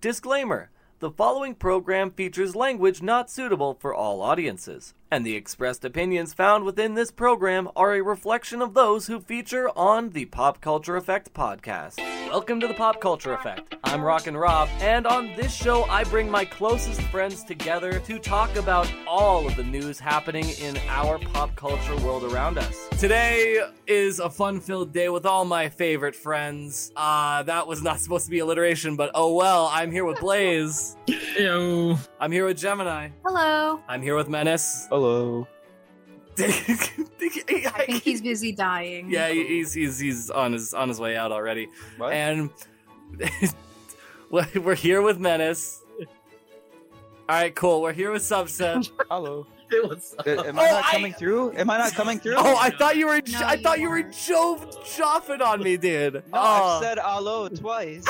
Disclaimer The following program features language not suitable for all audiences, and the expressed opinions found within this program are a reflection of those who feature on the Pop Culture Effect podcast. Welcome to the Pop Culture Effect. I'm Rockin' Rob, and on this show, I bring my closest friends together to talk about all of the news happening in our pop culture world around us. Today is a fun filled day with all my favorite friends. Uh, that was not supposed to be alliteration, but oh well. I'm here with Blaze. Ew. I'm here with Gemini. Hello. I'm here with Menace. Hello. I think he's busy dying. Yeah, he's he's he's on his on his way out already. What? And we're here with Menace. All right, cool. We're here with Subset. Hello. Hey, what's? Uh, Am I Oh, not I- coming through? Am I not coming through? Oh, I thought you were. No, I you thought you were weren't. jo- chopping on me, dude. No, oh. I've said hello twice.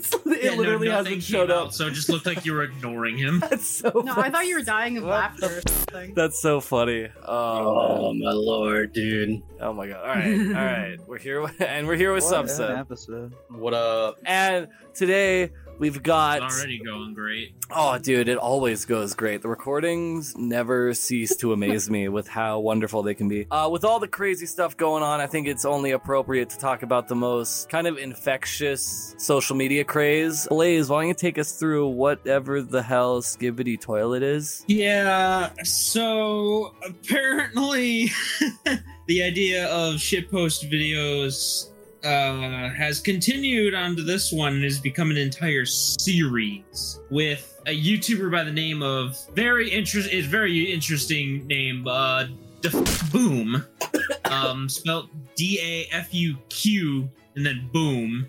It's, it Yeah, literally nothing hasn't showed up. out, so it just looked like you were ignoring him. That's so. No, I funny. thought you were dying of laughter or something. That's so funny. Oh, Oh my lord, dude. oh my god. All right, all right. We're here, with, and we're here with What Subset. episode. What up? And today we've got. It's already going great. Oh, dude, it always goes great. The recordings never cease to amaze me with how wonderful they can be. Uh, with all the crazy stuff going on, I think it's only appropriate to talk about the most kind of infectious social media craze. Blaze, why don't you take us through whatever the hell Skibidi Toilet is? Yeah, so apparently the idea of shitpost videos uh, has continued onto this one and has become an entire series with a YouTuber by the name of very interest is very interesting name uh Def- Boom. Um spelled D A F U Q and then Boom.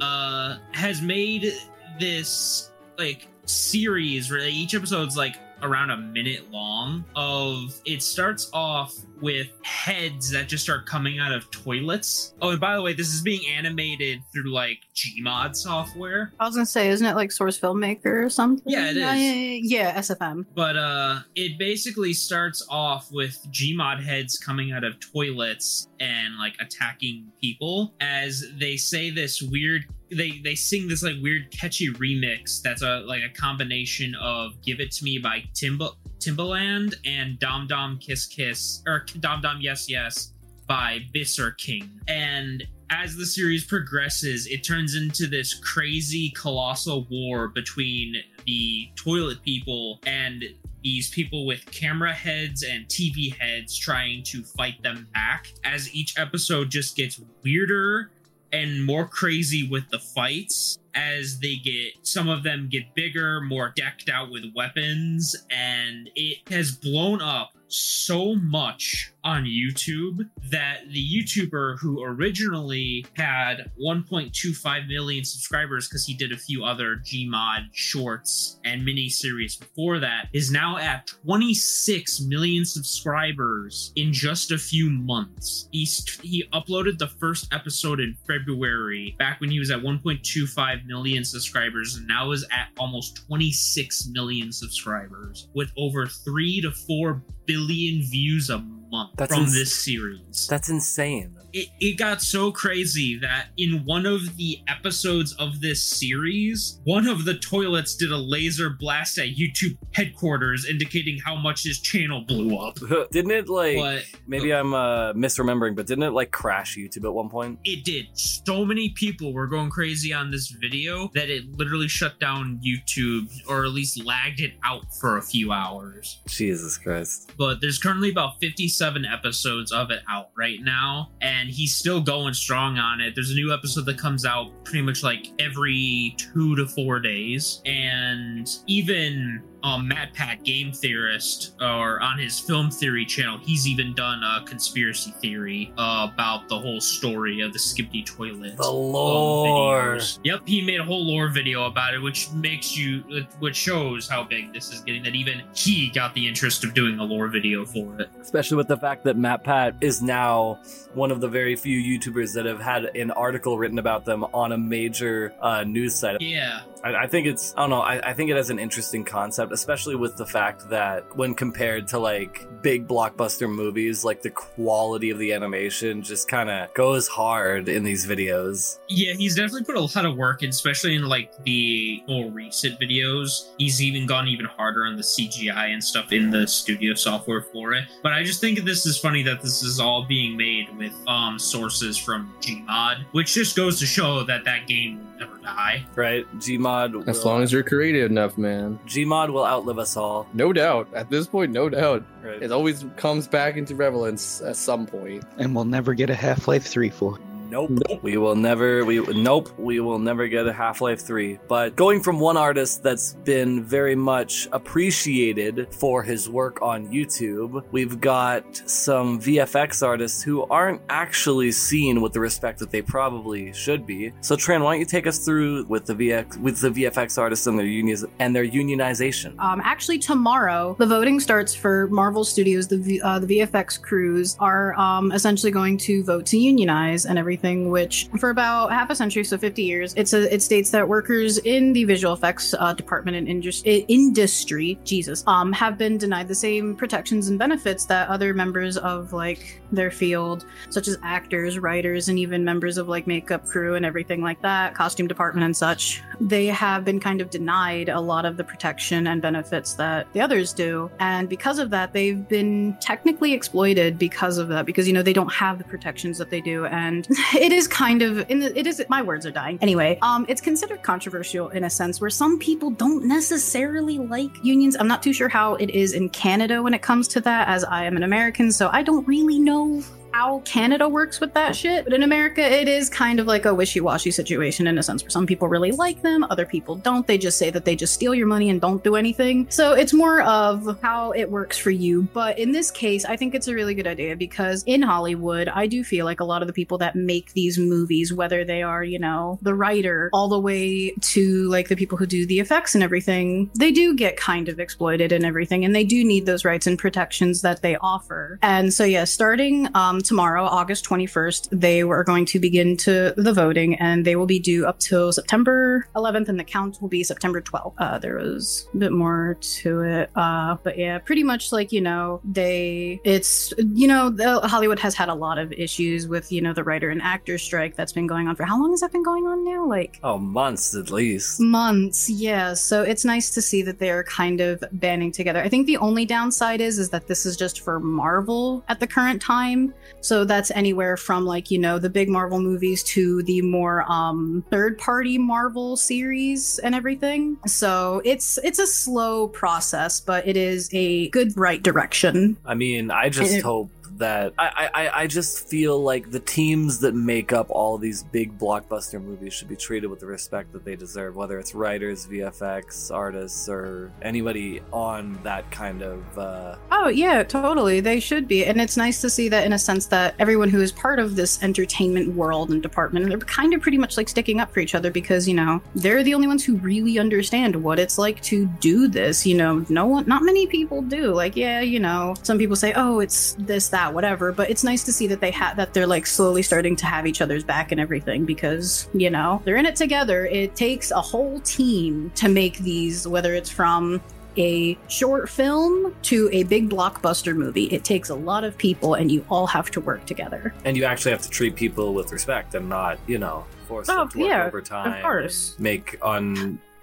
Uh has made this like series where each episode's like around a minute long of it starts off with heads that just start coming out of toilets oh and by the way this is being animated through like gmod software I was gonna say, isn't it like Source Filmmaker or something? Yeah, it is. Yeah, SFM. but uh it basically starts off with gmod heads coming out of toilets and like attacking people as they say this weird they they sing this like weird catchy remix that's a like a combination of give it to me by Timba timbaland and dom dom kiss kiss or dom dom yes yes by Biser King. And as the series progresses, it turns into this crazy colossal war between the toilet people and these people with camera heads and TV heads trying to fight them back as each episode just gets weirder and more crazy with the fights as they get some of them get bigger more decked out with weapons and it has blown up so much on YouTube that the YouTuber who originally had 1.25 million subscribers because he did a few other Gmod shorts and mini series before that is now at 26 million subscribers in just a few months. He's, he uploaded the first episode in February back when he was at 1.25 million subscribers and now is at almost 26 million subscribers with over 3 to 4 billion views a month That's from ins- this series. That's insane. It, it got so crazy that in one of the episodes of this series, one of the toilets did a laser blast at YouTube headquarters, indicating how much his channel blew up. didn't it like? But Maybe I'm uh, misremembering, but didn't it like crash YouTube at one point? it did. So many people were going crazy on this video that it literally shut down YouTube or at least lagged it out for a few hours. Jesus Christ. but there's currently about 57 episodes of it out right now and he's still going strong on it. There's a new episode that comes out pretty much like every two to four days and even um, MatPat Game Theorist, or on his Film Theory channel, he's even done a conspiracy theory uh, about the whole story of the Skippy toilet. The um, lore. videos. Yep, he made a whole lore video about it, which makes you, which shows how big this is getting. That even he got the interest of doing a lore video for it. Especially with the fact that MatPat is now one of the very few YouTubers that have had an article written about them on a major uh, news site. Yeah, I, I think it's I don't know. I, I think it has an interesting concept, especially with the fact that when compared to like big blockbuster movies, like the quality of the animation just kind of goes hard in these videos. Yeah, he's definitely put a lot of work, in, especially in like the more recent videos. He's even gone even harder on the CGI and stuff in the studio software for it. But I just think this is funny that this is all being made with um sources from Gmod, which just goes to show that that game never die. Right? Gmod. As long as you're creative enough, man. Gmod will outlive us all. No doubt. At this point, no doubt. Right. It always comes back into relevance at some point. And we'll never get a Half Life 3 for. Nope. We will never we nope, we will never get a Half-Life 3. But going from one artist that's been very much appreciated for his work on YouTube, we've got some VFX artists who aren't actually seen with the respect that they probably should be. So Tran, why don't you take us through with the VX with the VFX artists and their unions and their unionization? Um, actually, tomorrow the voting starts for Marvel Studios. The v, uh, the VFX crews are um, essentially going to vote to unionize and everything. Which, for about half a century, so 50 years, it's a, it states that workers in the visual effects uh, department and indus- i- industry, Jesus, um, have been denied the same protections and benefits that other members of like their field, such as actors, writers, and even members of like makeup crew and everything like that, costume department and such. They have been kind of denied a lot of the protection and benefits that the others do. And because of that, they've been technically exploited because of that, because, you know, they don't have the protections that they do. And it is kind of, in the, it is, my words are dying. Anyway, um, it's considered controversial in a sense where some people don't necessarily like unions. I'm not too sure how it is in Canada when it comes to that, as I am an American, so I don't really know how Canada works with that shit. But in America, it is kind of like a wishy washy situation in a sense where some people really like them, other people don't. They just say that they just steal your money and don't do anything. So it's more of how it works for you. But in this case, I think it's a really good idea because in Hollywood, I do feel like a lot of the people that make these movies, whether they are, you know, the writer all the way to like the people who do the effects and everything, they do get kind of exploited and everything. And they do need those rights and protections that they offer. And so, yeah, starting um, tomorrow, August 21st, they are going to begin to the voting and they will be due up till September 11th and the count will be September 12th. Uh, there was a bit more to it. Uh, but yeah, pretty much like, you know, they, it's, you know, the, Hollywood has had a lot of issues with, you know, the writer and actor strike that's been going on for how long has that been going on now? Like, Oh, months at least. months yeah so it's nice to see that they're kind of banding together i think the only downside is is that this is just for marvel at the current time so that's anywhere from like you know the big marvel movies to the more um third party marvel series and everything. So it's it's a slow process but it is a good right direction. I mean, I just it- hope that I, I I just feel like the teams that make up all these big blockbuster movies should be treated with the respect that they deserve, whether it's writers, VFX artists, or anybody on that kind of. Uh, Oh yeah, totally. They should be, and it's nice to see that in a sense that everyone who is part of this entertainment world and department, they're kind of pretty much like sticking up for each other because you know they're the only ones who really understand what it's like to do this. You know, no one, not many people do. Like, yeah, you know, some people say, oh, it's this, that, whatever, but it's nice to see that they have that they're like slowly starting to have each other's back and everything because you know they're in it together. It takes a whole team to make these, whether it's from a short film to a big blockbuster movie. It takes a lot of people, and you all have to work together. and you actually have to treat people with respect and not, you know, force Oh, them to work yeah, overtime. of course. Make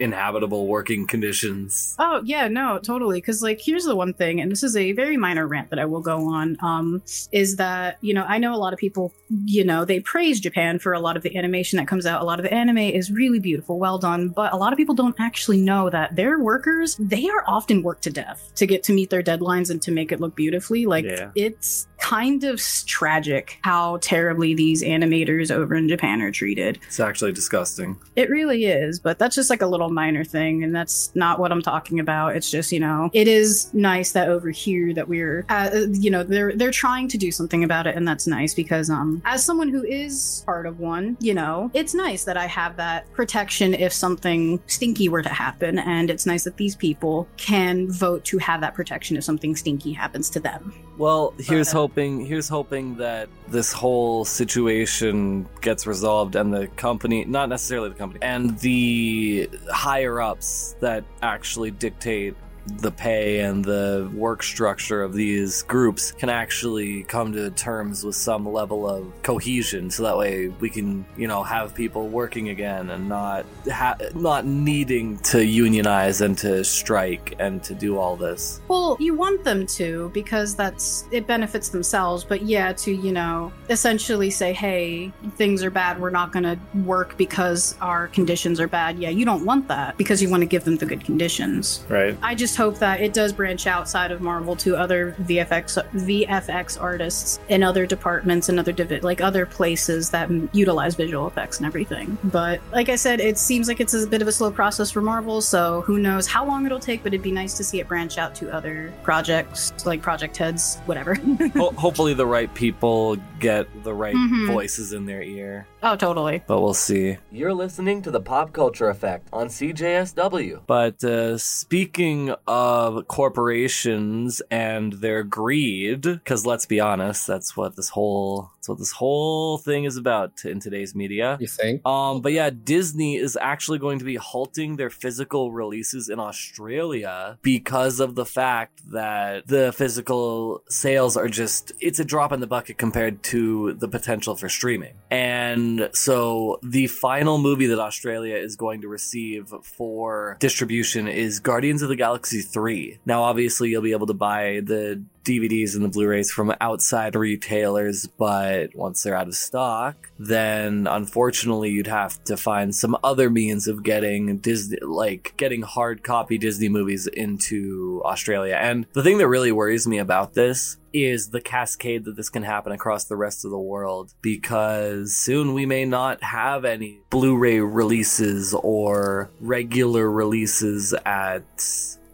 uninhabitable working conditions. Oh yeah, no, totally. Because like, here's the one thing, and this is a very minor rant that I will go on. Um, is that you know I know a lot of people, you know, they praise Japan for a lot of the animation that comes out. A lot of the anime is really beautiful, well done. But a lot of people don't actually know that their workers they are often worked to death to get to meet their deadlines and to make it look beautifully. Like Yeah. it's kind of tragic how terribly these animators over in Japan are treated. It's actually disgusting. It really is, but that's just like a little minor thing, and that's not what I'm talking about. It's just you know, it is nice that over here that we're, uh, you know, they're they're trying to do something about it, and that's nice because um, as someone who is part of one, you know, it's nice that I have that protection if something stinky were to happen, and it's nice that these people can vote to have that protection if something stinky happens to them. Well, here's But- hoping. Here's hoping that this whole situation gets resolved, and the company, not necessarily the company, and the higher ups that actually dictate the pay and the work structure of these groups can actually come to terms with some level of cohesion so that way we can you know have people working again and not ha- not needing to unionize and to strike and to do all this Well, you want them to because that's it benefits themselves, but yeah, to you know, essentially say, "Hey, things are bad. We're not going to work because our conditions are bad." Yeah, you don't want that because you want to give them the good conditions. right I just hope that it does branch outside of Marvel to other VFX VFX artists in other departments and other divi- like other places that m- utilize visual effects and everything. But like I said, it seems like it's a bit of a slow process for Marvel, so who knows how long it'll take. But it'd be nice to see it branch out to other projects, like project heads, whatever. Ho- hopefully the right people get the right Mhm. voices in their ear oh, totally. but we'll see you're listening to the pop culture effect on cjsw but uh, speaking of corporations and their greed because let's be honest that's what this whole that's what this whole thing is about in today's media You think? um, but yeah, Disney is actually going to be halting their physical releases in Australia because of the fact that the physical sales are just, it's a drop in the bucket compared to the potential for streaming. And so the final movie that Australia is going to receive for distribution is Guardians of the Galaxy 3. Now, obviously, you'll be able to buy the DVDs and the Blu-rays from outside retailers, but once they're out of stock, then unfortunately you'd have to find some other means of getting Disney, like getting hard copy Disney movies into Australia. And the thing that really worries me about this is the cascade that this can happen across the rest of the world because soon we may not have any Blu-ray releases or regular releases at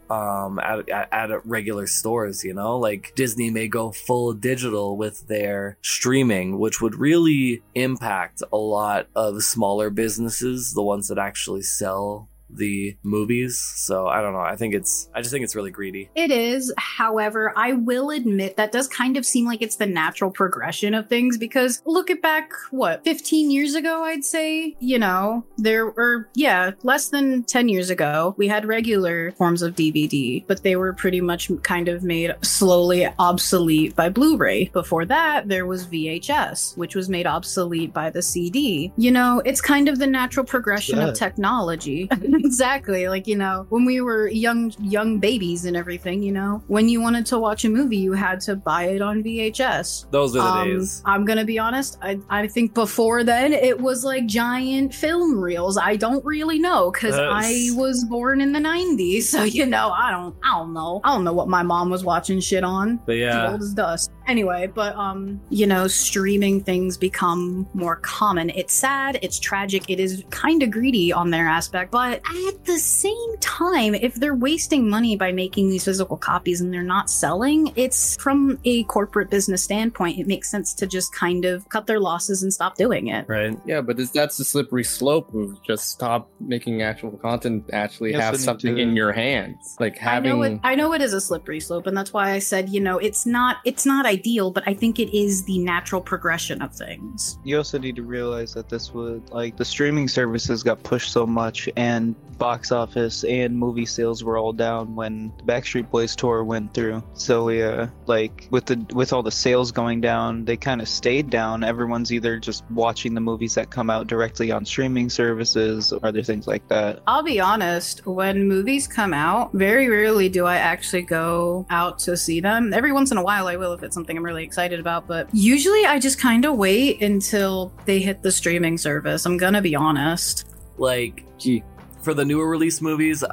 um at, at, at regular stores you know? Like disney may go full digital with their streaming which would really impact a lot of smaller businesses the ones that actually sell the movies so i don't know i think it's i just think it's really greedy It is. However, I will admit that does kind of seem like it's the natural progression of things because look at back, what, 15 years ago, I'd say? You know, there were, yeah, less than 10 years ago, we had regular forms of DVD, but they were pretty much kind of made slowly obsolete by Blu ray. Before that, there was VHS, which was made obsolete by the CD. You know, it's kind of the natural progression Yeah. of technology. exactly. Like, you know, when we were young young babies and everything, you know, when you wanted to watch a movie, you had to buy it on VHS. those are the Um, days I'm gonna be honest. I, I think before then it was like giant film reels. I don't really know because I was born in the '90s, so you know I don't I don't know I don't know what my mom was watching shit on. but yeah old as dust. Anyway, but um, you know, streaming things become more common. It's sad, it's tragic, it is kind of greedy on their aspect, but at the same time, if they're wasting money by making these physical copies and they're not selling, it's from a corporate business standpoint, it makes sense to just kind of cut their losses and stop doing it. right Yeah, but is that's the slippery slope of just stop making actual content, actually Yes, have something to- in your hands. Like I having know it. I know it is a slippery slope, and that's why I said, you know, it's not. It's not ideal, but I think it is the natural progression of things. You also need to realize that this would like the streaming services got pushed so much, and box office and movie sales were all down when the Backstreet Boys tour went through. So yeah, like with the with all the sales going down, they kind of stayed down. Everyone's either just watching the movies that come out directly on streaming services or other things like that. I'll be honest, when movies come out, very rarely do I actually go out to see them. Every once in a while I will if it's something I'm really excited about, but usually I just kind of wait until they hit the streaming service. I'm gonna be honest. like Gee. For the newer release movies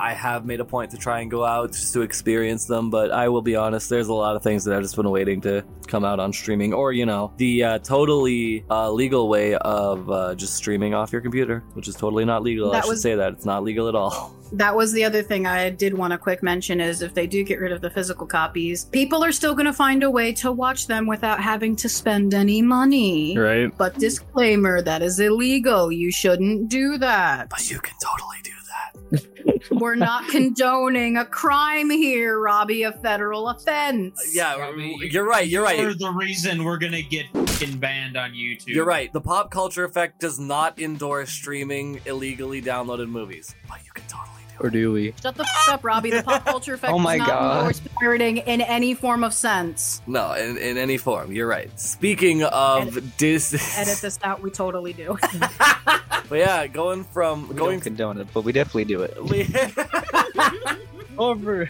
i have made a point to try and go out just to experience them but i will be honest there's a lot of things that i've just been waiting to come out on streaming or you know the uh, totally uh, legal way of uh, just streaming off your computer which is totally not legal i That should was- say that it's not legal at all That was the other thing I did want to quick mention is if they do get rid of the physical copies, people are still going to find a way to watch them without having to spend any money. right But disclaimer, that is illegal. You shouldn't do that. but you can totally do that We're not condoning a crime here, Robbie, a federal offense. Yeah, Robbie, you're right. You're right. You're the reason we're gonna get fucking banned on YouTube. You're right. The pop culture effect does not endorse streaming illegally downloaded movies, but you can totally do Or do we? Shut the f up, Robbie. The pop culture effect Oh my does not God. endorse pirating in any form of sense. No, in, in any form. You're right. Speaking of Disney, Edit this out. We totally do. but yeah, going from We going don't condone it, but we definitely do it. Over.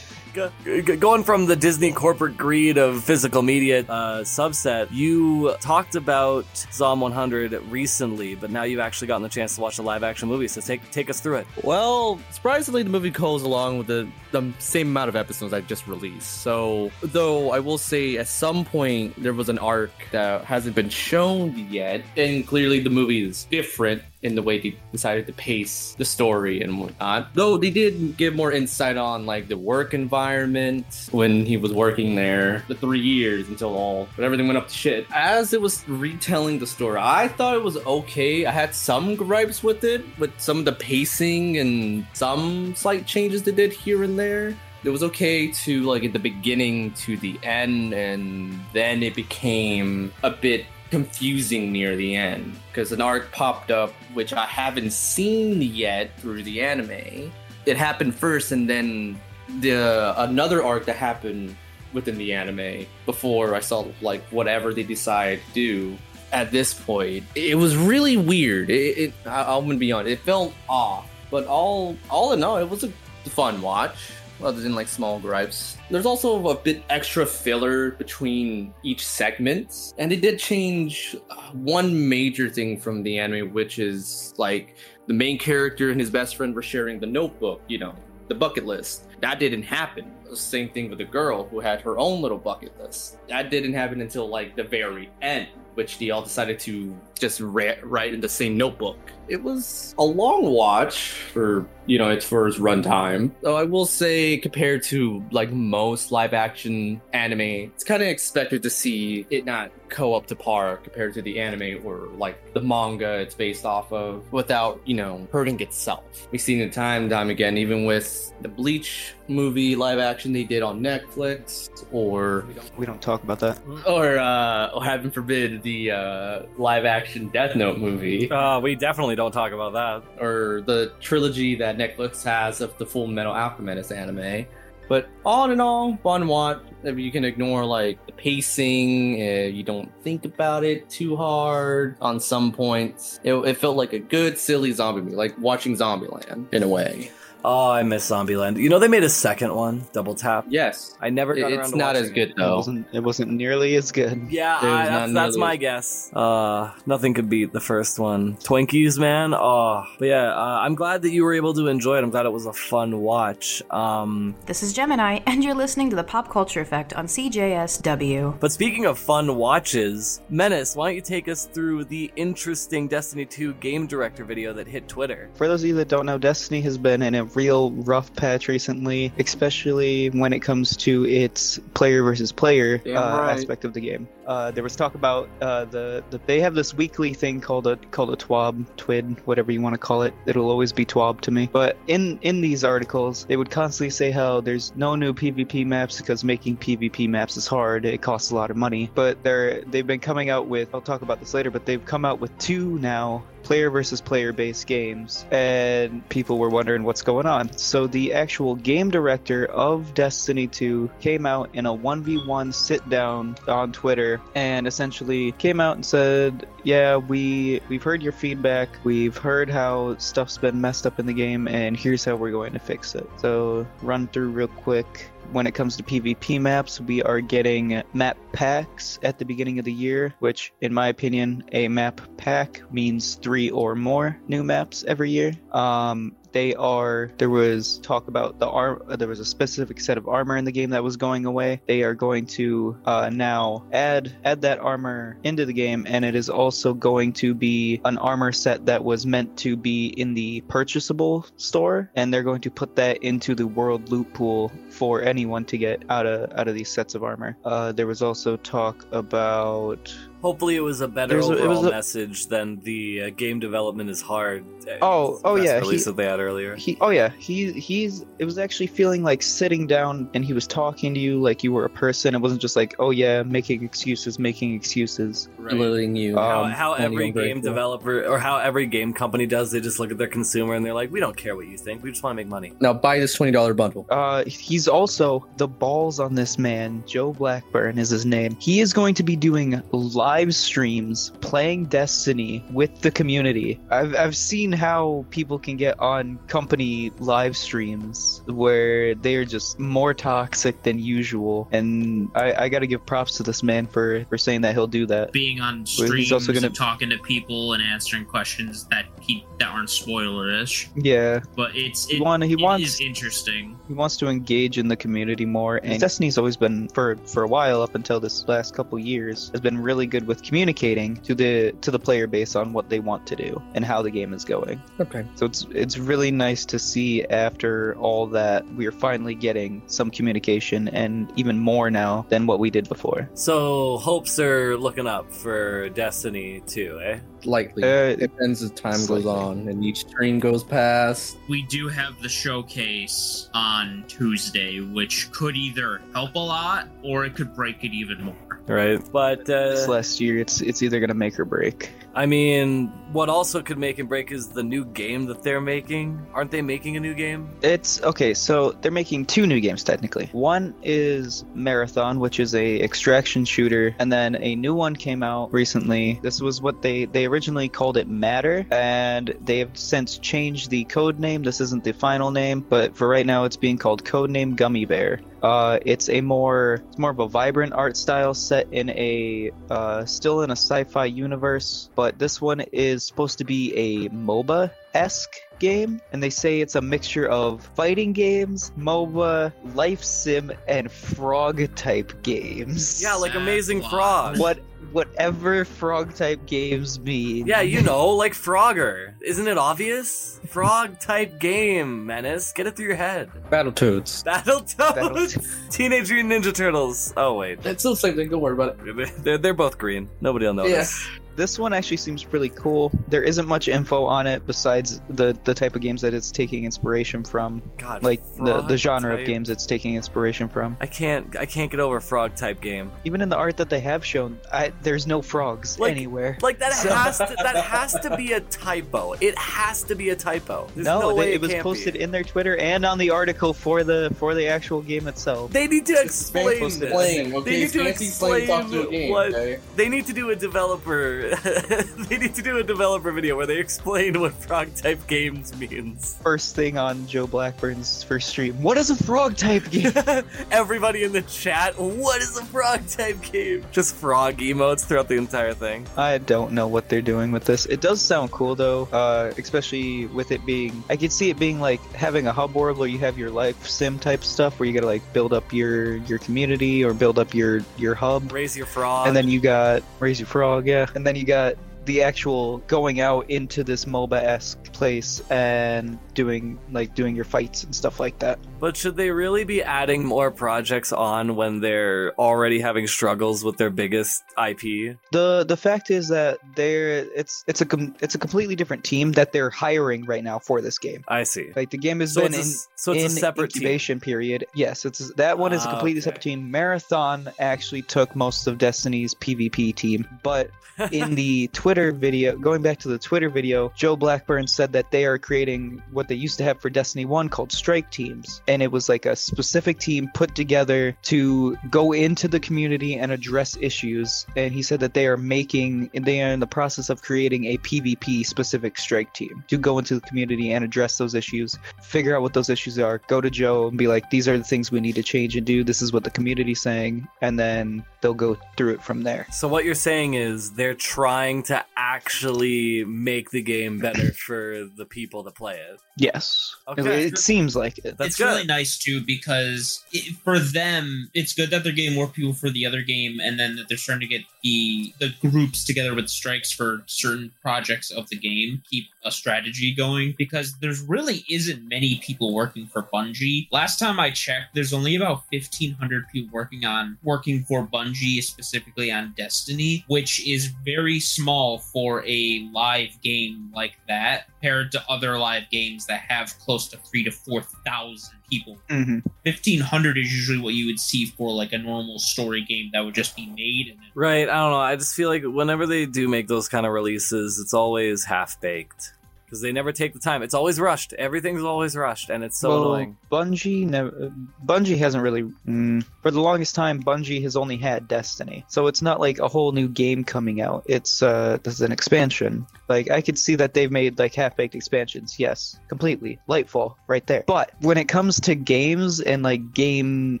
Go- go- going from the Disney corporate greed of physical media uh, subset, you talked about Zom 100 recently, but now you've actually gotten the chance to watch the live action movie. So take take us through it. Well, surprisingly, the movie goes along with the, the same amount of episodes I just released. So, though I will say at some point there was an arc that hasn't been shown yet, and clearly the movie is different in the way they decided to pace the story and whatnot. Though they did give more insight on like the work environment when he was working there, the three years until all, but everything went up to shit. As it was retelling the story, I thought it was okay. I had some gripes with it, with some of the pacing and some slight changes they did here and there it was okay to like at the beginning to the end and then it became a bit confusing near the end because an arc popped up which i haven't seen yet through the anime it happened first and then the another arc that happened within the anime before i saw like whatever they decide to do at this point it was really weird it, it I, i'm gonna be honest it It felt off but all all in all it was a fun watch other than like small gripes. There's also a bit extra filler between each segment, and it did change uh, one major thing from the anime, which is like the main character and his best friend were sharing the notebook, you know, the bucket list. That didn't happen. Same thing with the girl who had her own little bucket list. That didn't happen until like the very end, which they all decided to just ra- write in the same notebook. It was a long watch for you know its first runtime. Though I will say, compared to like most live action anime, it's kind of expected to see it not go up to par compared to the anime or like the manga it's based off of without you know hurting itself. We've seen it time and time again, even with the Bleach movie live action they did on Netflix, or We don't, we don't talk about that. or uh, or heaven forbid the uh, live action Death Note movie Uh, we definitely don't talk about that. or the trilogy that Netflix has of the Fullmetal Alchemist anime. But all in all, fun watch. If you can ignore like the pacing, uh, you don't think about it too hard on some points. It, it felt like a good, silly zombie movie, like watching Zombieland in a way. Oh, I miss Zombieland. You know they made a second one, Double Tap. Yes, I never got It- around it's to not watching as good it. It though. wasn't. It wasn't nearly as good. Yeah, I, that's, that's my guess. Uh, nothing could beat the first one. Twinkies, man. Oh, but yeah, uh, I'm glad that you were able to enjoy it. I'm glad it was a fun watch. Um, This is Gemini, and you're listening to the Pop Culture Effect on CJSW. but speaking of fun watches, Menace, why don't you take us through the interesting Destiny 2 game director video that hit Twitter? For those of you that don't know, Destiny has been in a real rough patch recently, especially when it comes to its player versus player uh, right. aspect of the game. Uh, there was talk about uh, the, the they have this weekly thing called a called a TWAB, TWID, whatever you want to call it. It'll always be TWAB to me. But in in these articles, they would constantly say how there's no new PvP maps because making PvP maps is hard. It costs a lot of money. But they're they've been coming out with. I'll talk about this later. But they've come out with two now player versus player based games and people were wondering what's going on. So the actual game director of destiny 2 came out in a 1v1 sit down on twitter and essentially came out and said yeah we we've heard your feedback. We've heard how stuff's been messed up in the game and here's how we're going to fix it. So run through real quick when it comes to PvP maps, we are getting map packs at the beginning of the year, which, in my opinion, a map pack means three or more new maps every year. Um, they are there was talk about the arm there was a specific set of armor in the game that was going away. They are going to uh, now add add that armor into the game and it is also going to be an armor set that was meant to be in the purchasable store and they're going to put that into the world loot pool for anyone to get out of out of these sets of armor. Uh, there was also talk about Hopefully, it was a better There's a- it overall was a- message than the uh, game development is hard. uh, Oh, oh, press yeah, release he- that they had earlier. He, oh yeah, he he's. It was actually feeling like sitting down and he was talking to you like you were a person. It wasn't just like, oh yeah, making excuses, making excuses. Right. Letting you. How, Um, how letting every you game the- developer or how every game company does, they just look at their consumer and they're like, "We don't care what you think. We just want to make money." Now buy this twenty dollar bundle. Uh, he's also the balls on this man. Joe Blackburn is his name. He is going to be doing live streams playing Destiny with the community. I've I've seen how people can get on company live streams where they are just more toxic than usual, and I, I got to give props to this man for for saying that he'll do that. Being on he's streams also gonna- and talking to people and answering questions that he that aren't spoilerish, Yeah, but it's He it, wanna- he it wants- is interesting. he wants to engage in the community more and destiny's always been for for a while up until this last couple years has been really good with communicating to the to the player base on what they want to do and how the game is going Okay. so it's it's really nice to see after all that we are finally getting some communication and even more now than what we did before So hopes are looking up for Destiny too, eh? Likely. Uh, it Depends as time slightly. goes on and each stream goes past. We do have the showcase on Tuesday, which could either help a lot or it could break it even more. Right. But uh, this last year it's it's either gonna make or break I mean, what also could make and break is the new game that they're making. Aren't they making a new game? It's okay, so they're making two new games technically. One is Marathon, which is a extraction shooter, and then a new one came out recently. This was what they they originally called it Matter, and they have since changed the code name. This isn't the final name, but for right now it's being called Codename Gummy Bear. Uh, it's a more it's more of a vibrant art style set in a uh, still in a sci-fi universe, but this one is supposed to be a MOBA esque game, and they say it's a mixture of fighting games, MOBA, life sim, and frog type games. Yeah, like Amazing wild. Frog. what whatever frog type games mean. Yeah, you know, like Frogger. Isn't it obvious? Frog type game, Menace. Get it through your head. Battletoads. Battletoads! Battletoads. Teenage Mutant Ninja Turtles. Oh, wait. It's still the same thing. Don't worry about it. They're, they're both green. Nobody will notice. This one actually seems really cool. There isn't much info on it besides the the type of games that it's taking inspiration from, God, like the the frog genre of games it's taking inspiration from. I can't. I can't get over frog type game. Even in the art that they have shown, I, there's no frogs Like- anywhere. Like that So- has to. That has to be a typo. It has to be a typo. There's no, no, way they, it, it was can't posted be. in their Twitter and on the article for the for the actual game itself. They need to explain posted this. Explain, They need to fancy explain talk to a game, what- okay? They need to do a developer. they need to do a developer video where they explain what frog type games means. First thing on Joe Blackburn's first stream. What is a frog type game? Everybody in the chat, what is a frog type game? Just frog emotes throughout the entire thing. I don't know what they're doing with this. It does sound cool though, uh, especially with it being. I could see it being like having a hub world where you have your life sim type stuff where you gotta like build up your your community or build up your your hub, Raise your frog. and then you got raise your frog, yeah, and then you got the actual going out into this MOBA esque place and doing like doing your fights and stuff like that. But should they really be adding more projects on when they're already having struggles with their biggest IP? The the fact is that they're it's it's a com- it's a completely different team that they're hiring right now for this game. I see. Like the game has So been it's a in so it's a in separate team. incubation period. Yes, it's that one is a Ah, completely okay. separate team. Marathon actually took most of Destiny's PvP team, but in the Twitter video, going back to the Twitter video, Joe Blackburn said that they are creating what they used to have for Destiny 1 called strike teams. And it was like a specific team put together to go into the community and address issues. And he said that they are making, they are in the process of creating a PvP specific strike team to go into the community and address those issues, figure out what those issues are, go to Joe and be like, these are the things we need to change and do. This is what the community's saying. And then they'll go through it from there. So what you're saying is they're trying to actually make the game better for the people that play it. Yes. Okay. It, it seems like it. That's it's good. really nice too because it, for them, it's good that they're getting more people for the other game, and then that they're starting to get the the groups together with strikes for certain projects of the game. Keep a strategy going because there's really isn't many people working for Bungie. Last time I checked, there's only about fifteen hundred people working on working for Bungie specifically on Destiny, which is very small for a live game like that compared to other live games that have close to three to four thousand people. hmm Fifteen hundred is usually what you would see for like a normal story game that would just be made and then Right. I don't know. I just feel like whenever they do make those kind of releases, it's always half baked because they never take the time. It's always rushed. Everything's always rushed, and it's so well, annoying. Bungie never. Bungie hasn't really. Mm, for the longest time, Bungie has only had Destiny, so it's not like a whole new game coming out. It's uh, this is an expansion. Like I could see that they've made like half-baked expansions. Yes, completely. Lightfall, right there. But when it comes to games and like game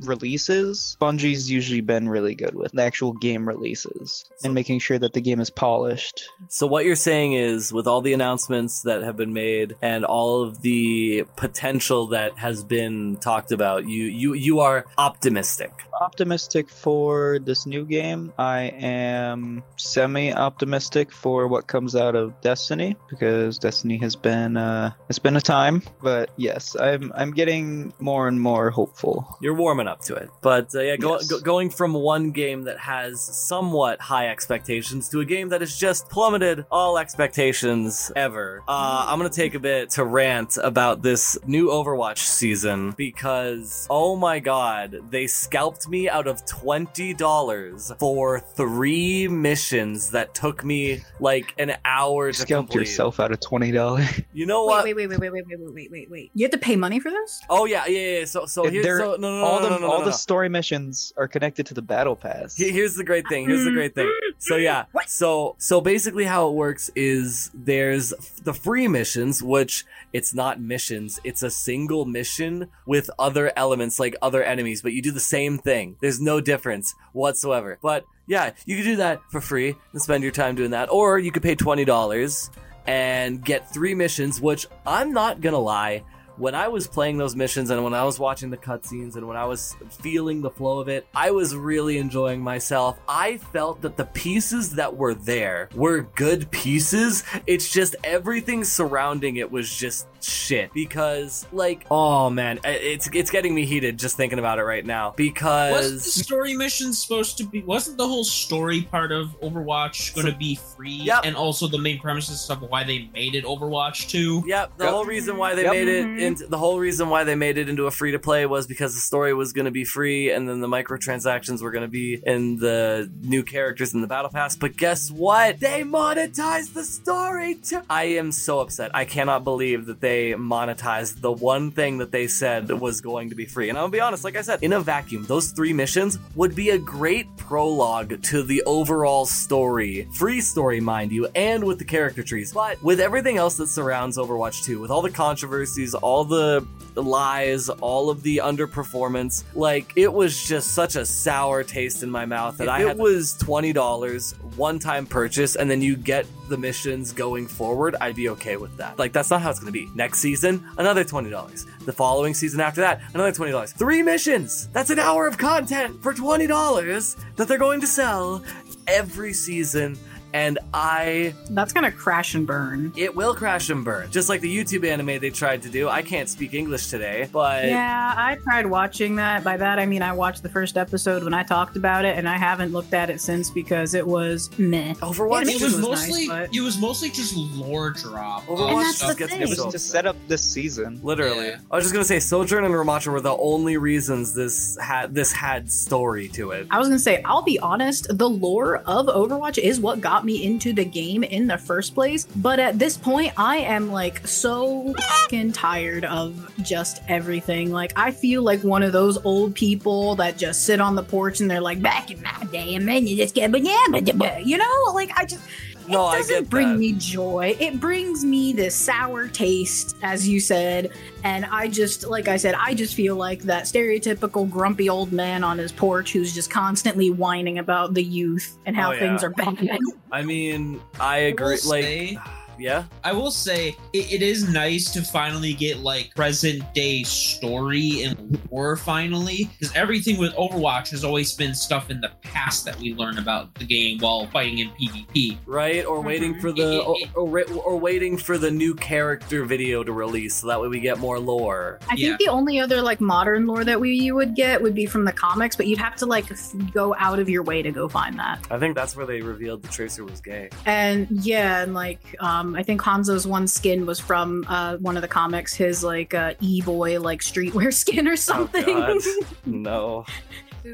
releases, Bungie's usually been really good with the actual game releases and making sure that the game is polished. So what you're saying is, with all the announcements that have been made and all of the potential that has been talked about, you you you are optimistic. Optimistic for this new game. I am semi optimistic for what comes out of Destiny because Destiny has been uh it's been a time, but yes, I'm I'm getting more and more hopeful. You're warming up to it, but uh, yeah, go, Yes. go, going from one game that has somewhat high expectations to a game that has just plummeted all expectations ever. Uh, I'm gonna take a bit to rant about this new Overwatch season because oh my god, they scalped me out of twenty dollars for three missions that took me like an hour to Scalped complete. yourself out of twenty dollars. You know what? Wait, wait, wait, wait, wait, wait, wait, wait, wait, wait. You have to pay money for this? Oh yeah, yeah, yeah. So so here, so no, no, no, all no, the no, no, all no, the no. story missions are connected to the battle pass. He- Here's the great thing. Here's the great thing. So yeah. So so basically how it works is there's the free missions which it's not missions. It's a single mission with other elements like other enemies, but you do the same thing. There's no difference whatsoever. But yeah, you can do that for free and spend your time doing that or you could pay $20 and get 3 missions which I'm not to lie when I was playing those missions and when I was watching the cutscenes and when I was feeling the flow of it, I was really enjoying myself. I felt that the pieces that were there were good pieces. It's just everything surrounding it was just shit because like oh man it's it's getting me heated just thinking about it right now because wasn't the story mission supposed to be wasn't the whole story part of Overwatch going to be free Yep. and also the main premises of why they made it Overwatch 2 Yep, the Yep. whole reason why they Yep. made it Mhm. into the whole reason why they made it into a free to play was because the story was going to be free and then the microtransactions were going to be in the new characters in the battle pass. But guess what? They monetized the story too. I am so upset. I cannot believe that they monetized the one thing that they said was going to be free. And I'll be honest, like I said, in a vacuum, those three missions would be a great prologue to the overall story. Free story, mind you, and with the character trees. But with everything else that surrounds Overwatch 2, with all the controversies, all the lies, all of the underperformance, like it was just such a sour taste in my mouth that If I it was twenty dollars one time purchase, and then you get the missions going forward. I'd be okay with that. Like that's not how it's going to be. Next season, another twenty dollars. The following season after that, another twenty dollars. Three missions. That's an hour of content for twenty dollars that they're going to sell every season. And I That's gonna crash and burn. it will crash and burn. Just like the YouTube anime they tried to do. I can't speak English today, but Yeah, I tried watching that. By that I mean I watched the first episode when I talked about it, and I haven't looked at it since because it was meh. Overwatch Yeah, it It was was mostly nice, but- it was mostly just lore drop of Overwatch that's stuff. the gets me thing. It was so to set up this season. Literally, Yeah. I was just gonna say Sojourn and Ramattra were the only reasons this had this had story to it. I was gonna say, I'll be honest, the lore of Overwatch is what got me into the game in the first place. But at this point, I am like so fucking tired of just everything. Like, I feel like one of those old people that just sit on the porch and they're like, back in my day, and then you just get, but yeah, but you know, like, I just. No, I doesn't get bring that. me joy. It brings me this sour taste, as you said, and I just, like I said, I just feel like that stereotypical grumpy old man on his porch who's just constantly whining about the youth and how Oh, yeah. things are bad. I mean, I will agree. Like, say- yeah, I will say it, it is nice to finally get like present day story and lore finally because everything with Overwatch has always been stuff in the past that we learn about the game while fighting in PvP. right. Or waiting for the or, or, or waiting for the new character video to release, so that way we get more lore. I Yeah. think the only other like modern lore that we you would get would be from the comics, but you'd have to like f- go out of your way to go find that. I think that's where they revealed the Tracer was gay. And yeah, and like um, I think Hanzo's one skin was from uh, one of the comics, his like uh, e boy like streetwear skin or something. God. No.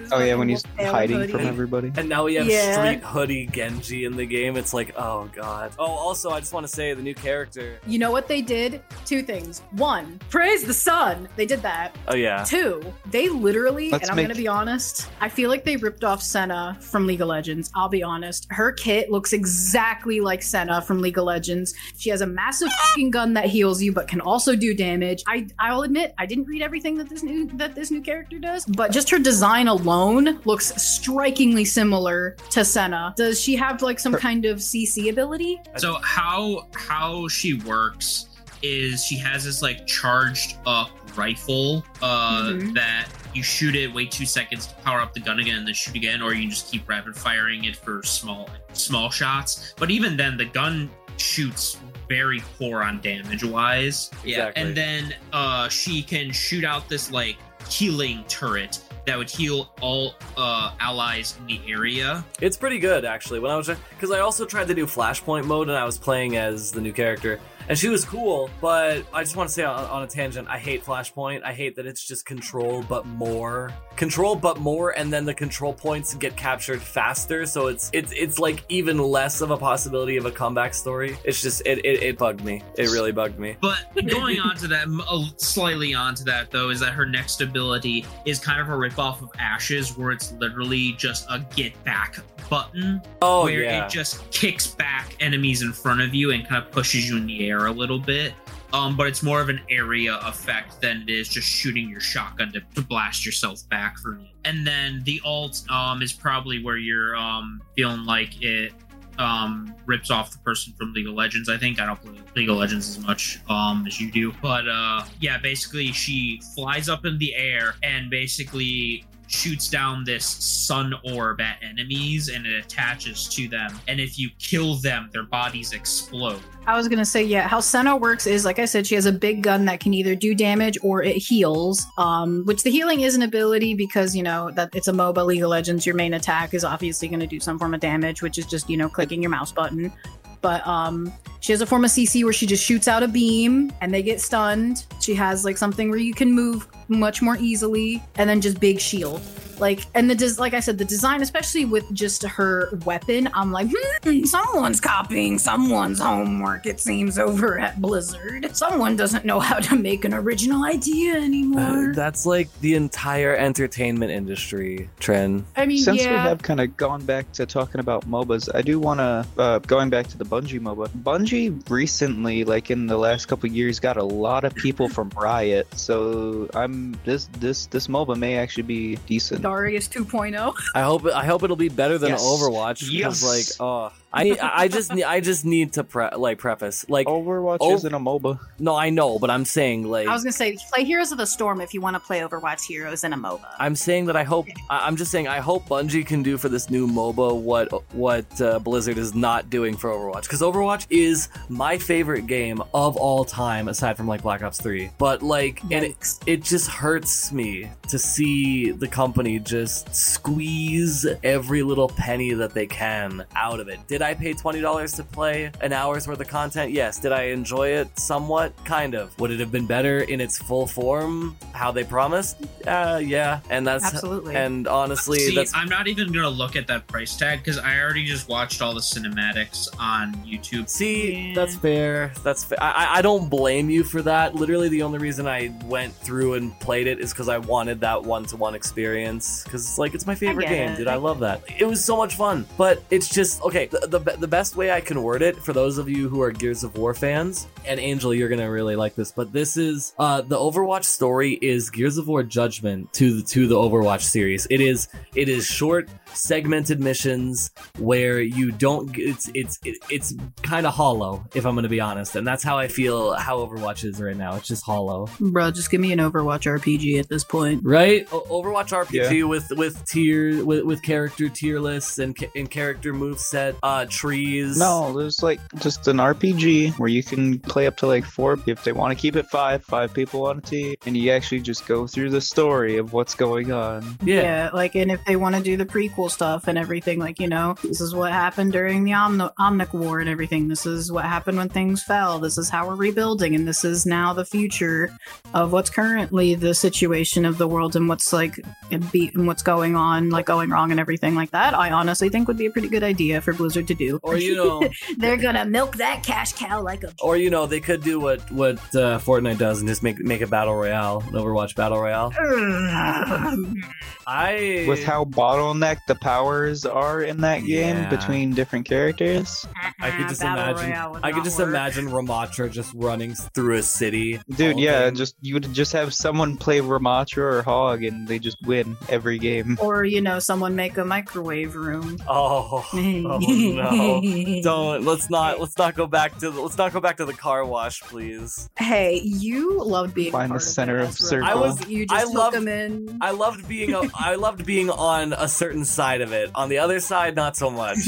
His Oh yeah, when he's hiding hoodie. from everybody. And now we have Yeah. Street Hoodie Genji in the game. It's like, oh god. Oh, also, I just want to say the new character. You know what they did? Two things. One, praise the sun. They did that. Oh yeah. Two, they literally, Let's and I'm make- gonna be honest, I feel like they ripped off Senna from League of Legends. I'll be honest. Her kit looks exactly like Senna from League of Legends. She has a massive fucking gun that heals you, but can also do damage. I I'll admit I didn't read everything that this new that this new character does, but just her design alone looks strikingly similar to Senna. Does she have like some kind of CC ability? So how how she works is she has this like charged up rifle uh Mhm. that you shoot it, wait two seconds to power up the gun again, and then shoot again, or you can just keep rapid firing it for small small shots. But even then, the gun shoots very poor on damage wise. Yeah, Exactly. and then uh she can shoot out this like healing turret that would heal all uh allies in the area. It's pretty good actually. When I was because I also tried to do Flashpoint mode and I was playing as the new character, and she was cool. But I just want to say on, on a tangent, I hate Flashpoint. I hate that it's just control but more, control but more, and then the control points get captured faster. So it's it's it's like even less of a possibility of a comeback story. It's just it it, it bugged me. It really bugged me. But going on to that, slightly onto that though, is that her next ability is kind of a ripoff of Ashe's, where it's literally just a get back button, Oh where yeah. it just kicks back enemies in front of you and kind of pushes you in the air a little bit. Um, but it's more of an area effect than it is just shooting your shotgun to, to blast yourself back from you. And then the alt um, is probably where you're um, feeling like it um rips off the person from League of Legends. I think I don't play League of Legends as much um as you do, but uh yeah, basically she flies up in the air and basically shoots down this sun orb at enemies and it attaches to them. And if you kill them, their bodies explode. I was gonna say, yeah, how Senna works is like I said, she has a big gun that can either do damage or it heals. Um, which the healing is an ability because you know that it's a MOBA League of Legends. Your main attack is obviously gonna do some form of damage, which is just you know clicking your mouse button. But um, she has a form of CC where she just shoots out a beam and they get stunned. She has like something where you can move much more easily, and then just big shield. Like and the des- like I said, the design, especially with just her weapon, I'm like, hmm, someone's copying someone's homework. It seems over at Blizzard. Someone doesn't know how to make an original idea anymore. That's like the entire entertainment industry, trend I mean, Since we have kind of gone back to talking about MOBAs, I do want to, uh, going back to the Bungie MOBA. Bungie recently, like in the last couple years, got a lot of people from Riot. So I'm this this this MOBA may actually be decent. Darius 2.0. I hope I hope it'll be better than Yes. Overwatch because Yes. like oh I I just need I just need to pre- like preface like Overwatch Oh. isn't a MOBA. no I know but I'm saying like I was gonna say, play Heroes of the Storm if you want to play Overwatch Heroes in a MOBA. I'm saying that I hope I- I'm just saying I hope Bungie can do for this new MOBA what what uh, Blizzard is not doing for Overwatch because Overwatch is my favorite game of all time aside from like Black Ops 3 but like and it, it just hurts me to see the company just squeeze every little penny that they can out of it. Did I pay $20 to play an hour's worth of content? Yes. Did I enjoy it somewhat? Kind of. Would it have been better in its full form, how they promised? Uh, yeah. And that's Absolutely. And honestly, See, that's I'm not even gonna look at that price tag because I already just watched all the cinematics on YouTube. See, Yeah. that's fair. That's fair. I, I- I don't blame you for that. Literally, the only reason I went through and played it is because I wanted that one-to-one experience. Because it's like it's my favorite game, dude. I love that. It was so much fun. But it's just okay. The, the the best way I can word it for those of you who are Gears of War fans, and Angel, you're gonna really like this. But this is uh the Overwatch story is Gears of War Judgment to the to the Overwatch series. It is it is short segmented missions where you don't. It's it's it's kind of hollow if i'm gonna be honest and that's how i feel how overwatch is right now it's just hollow Bro, just give me an Overwatch RPG at this point. right O- overwatch rpg with with tier with, with character tier lists and, ca- and character move set uh trees No, there's like just an RPG where you can play up to like four. If they want to keep it five, five people on a team, and you actually just go through the story of what's going on. yeah, like, and if they want to do the prequel stuff and everything, like, you know, this is what happened during the Omni- Omnic War and everything. This is what happened when things fell. This is how we're rebuilding, and this is now the future of what's currently the situation of the world and what's like and be and what's going on, like going wrong and everything like that. I honestly think would be a pretty good idea for Blizzard to do. or you know They're gonna milk that cash cow like a. or you know they could do what what uh, fortnite does and just make make a battle royale an overwatch battle royale i With how bottlenecked the powers are in that game Yeah. between different characters, I could just Battle imagine. Royale I could just work. imagine Ramattra just running through a city. dude. Yeah, day. just you would just have someone play Ramattra or Hog, and they just win every game. Or, you know, someone make a microwave room. Oh, oh no! Don't let's not let's not go back to the, let's not go back to the car wash, please. Hey, you loved being Find part the center it, of Ezra. circle. I was- You I just took loved- them in. I loved being a, I loved being on a certain side of it. On the other side, not so much.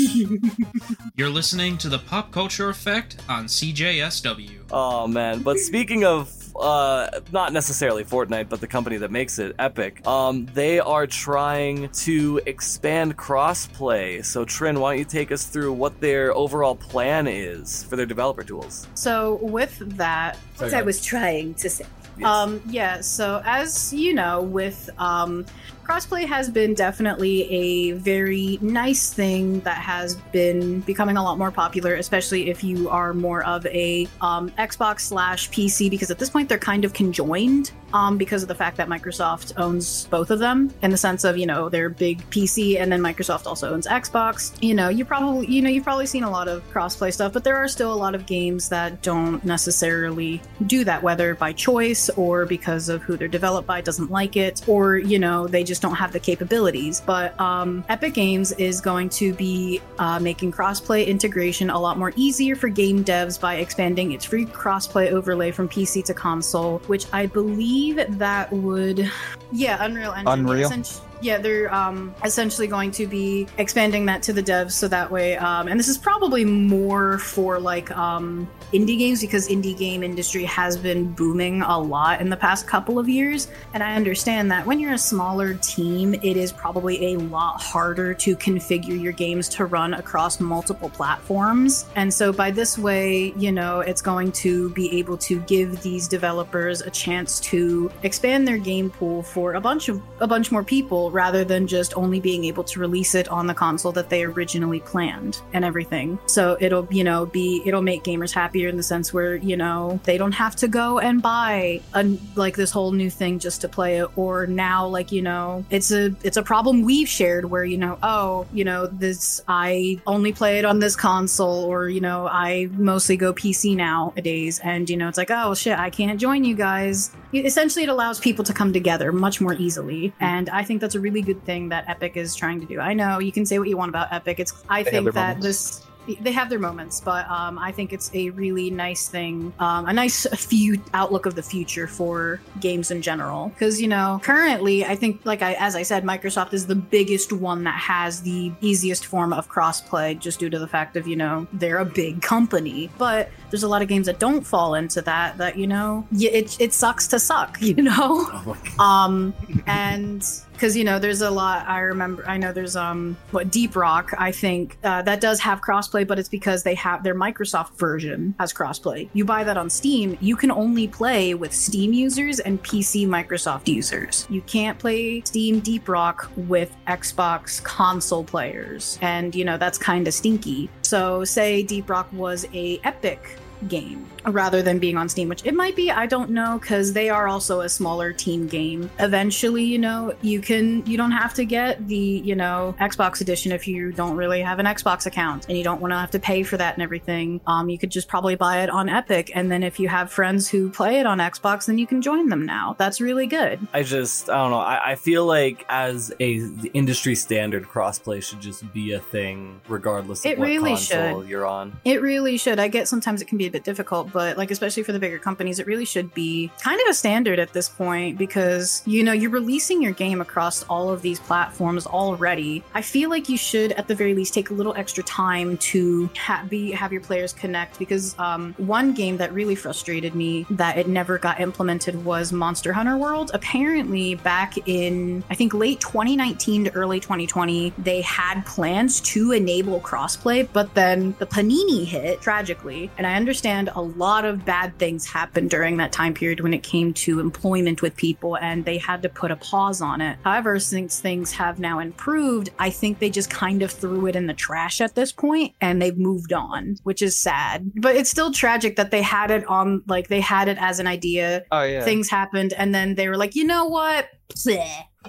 You're listening to the Pop Culture Effect on CJSW. Oh man! But speaking of uh, not necessarily Fortnite, but the company that makes it, Epic, um, they are trying to expand crossplay. So Trin, why don't you take us through what their overall plan is for their developer tools? So with that, What I was trying to say. Yes. um, yeah. So as you know, with um, crossplay has been definitely a very nice thing that has been becoming a lot more popular, especially if you are more of a um, Xbox slash PC, because at this point they're kind of conjoined um, because of the fact that Microsoft owns both of them in the sense of you know they're big PC and then Microsoft also owns Xbox. You know, you probably you know you've probably seen a lot of crossplay stuff, but there are still a lot of games that don't necessarily do that, whether by choice or because of who they're developed by doesn't like it, or you know they just don't have the capabilities. But um, Epic Games is going to be uh, making crossplay integration a lot more easier for game devs by expanding its free crossplay overlay from PC to console, which I believe that would, yeah, Unreal Engine. Unreal? Essen- yeah, they're um, essentially going to be expanding that to the devs so that way, um, and this is probably more for like um, indie games because indie game industry has been booming a lot in the past couple of years. And I understand that when you're a smaller team, it is probably a lot harder to configure your games to run across multiple platforms. And so by this way, you know, it's going to be able to give these developers a chance to expand their game pool for a bunch of a bunch more people rather than just only being able to release it on the console that they originally planned and everything. So it'll, you know, be it'll make gamers happier in the sense where, you know, they don't have to go and buy a like this whole new thing just to play it or now like, you know, it's a it's a problem we've shared where, you know, oh, you know, this I only play it on this console or, you know, I mostly go PC nowadays and you know, it's like, oh shit, I can't join you guys. Essentially it allows people to come together much more easily and I think that's a really good thing that Epic is trying to do. I know you can say what you want about Epic. It's I They think that moments. this they have their moments, but um, I think it's a really nice thing, um, a nice few outlook of the future for games in general. Because you know, currently, I think, like I, as I said, Microsoft is the biggest one that has the easiest form of crossplay, just due to the fact of you know they're a big company. But there's a lot of games that don't fall into that. That you know, it it sucks to suck, you know. Oh um and because you know there's a lot i remember i know there's um what deep rock i think uh, that does have crossplay but it's because they have their microsoft version has crossplay. You buy that on steam you can only play with steam users and pc microsoft users. You can't play steam deep rock with xbox console players and you know that's kind of stinky. So say deep rock was a epic game rather than being on Steam, which it might be, I don't know, because they are also a smaller team game. Eventually, you know, you can you don't have to get the, you know, Xbox edition if you don't really have an Xbox account and you don't want to have to pay for that and everything. Um, you could just probably buy it on Epic, and then if you have friends who play it on Xbox, then you can join them now. That's really good. I just I don't know. I, I feel like as a the industry standard, crossplay should just be a thing, regardless of It what really console should. you're on. It really should. I get sometimes it can be a bit difficult, but like especially for the bigger companies, it really should be kind of a standard at this point because you know you're releasing your game across all of these platforms already. I feel like you should at the very least take a little extra time to ha- be have your players connect because um, one game that really frustrated me that it never got implemented was Monster Hunter World. Apparently, back in I think late 2019 to early 2020, they had plans to enable crossplay, but then the Panini hit tragically. And I understand a lot of bad things happened during that time period when it came to employment with people, and they had to put a pause on it. However, since things have now improved, I think they just kind of threw it in the trash at this point and they've moved on, which is sad. But it's still tragic that they had it on, like, they had it as an idea Oh yeah. things happened and then they were like you know what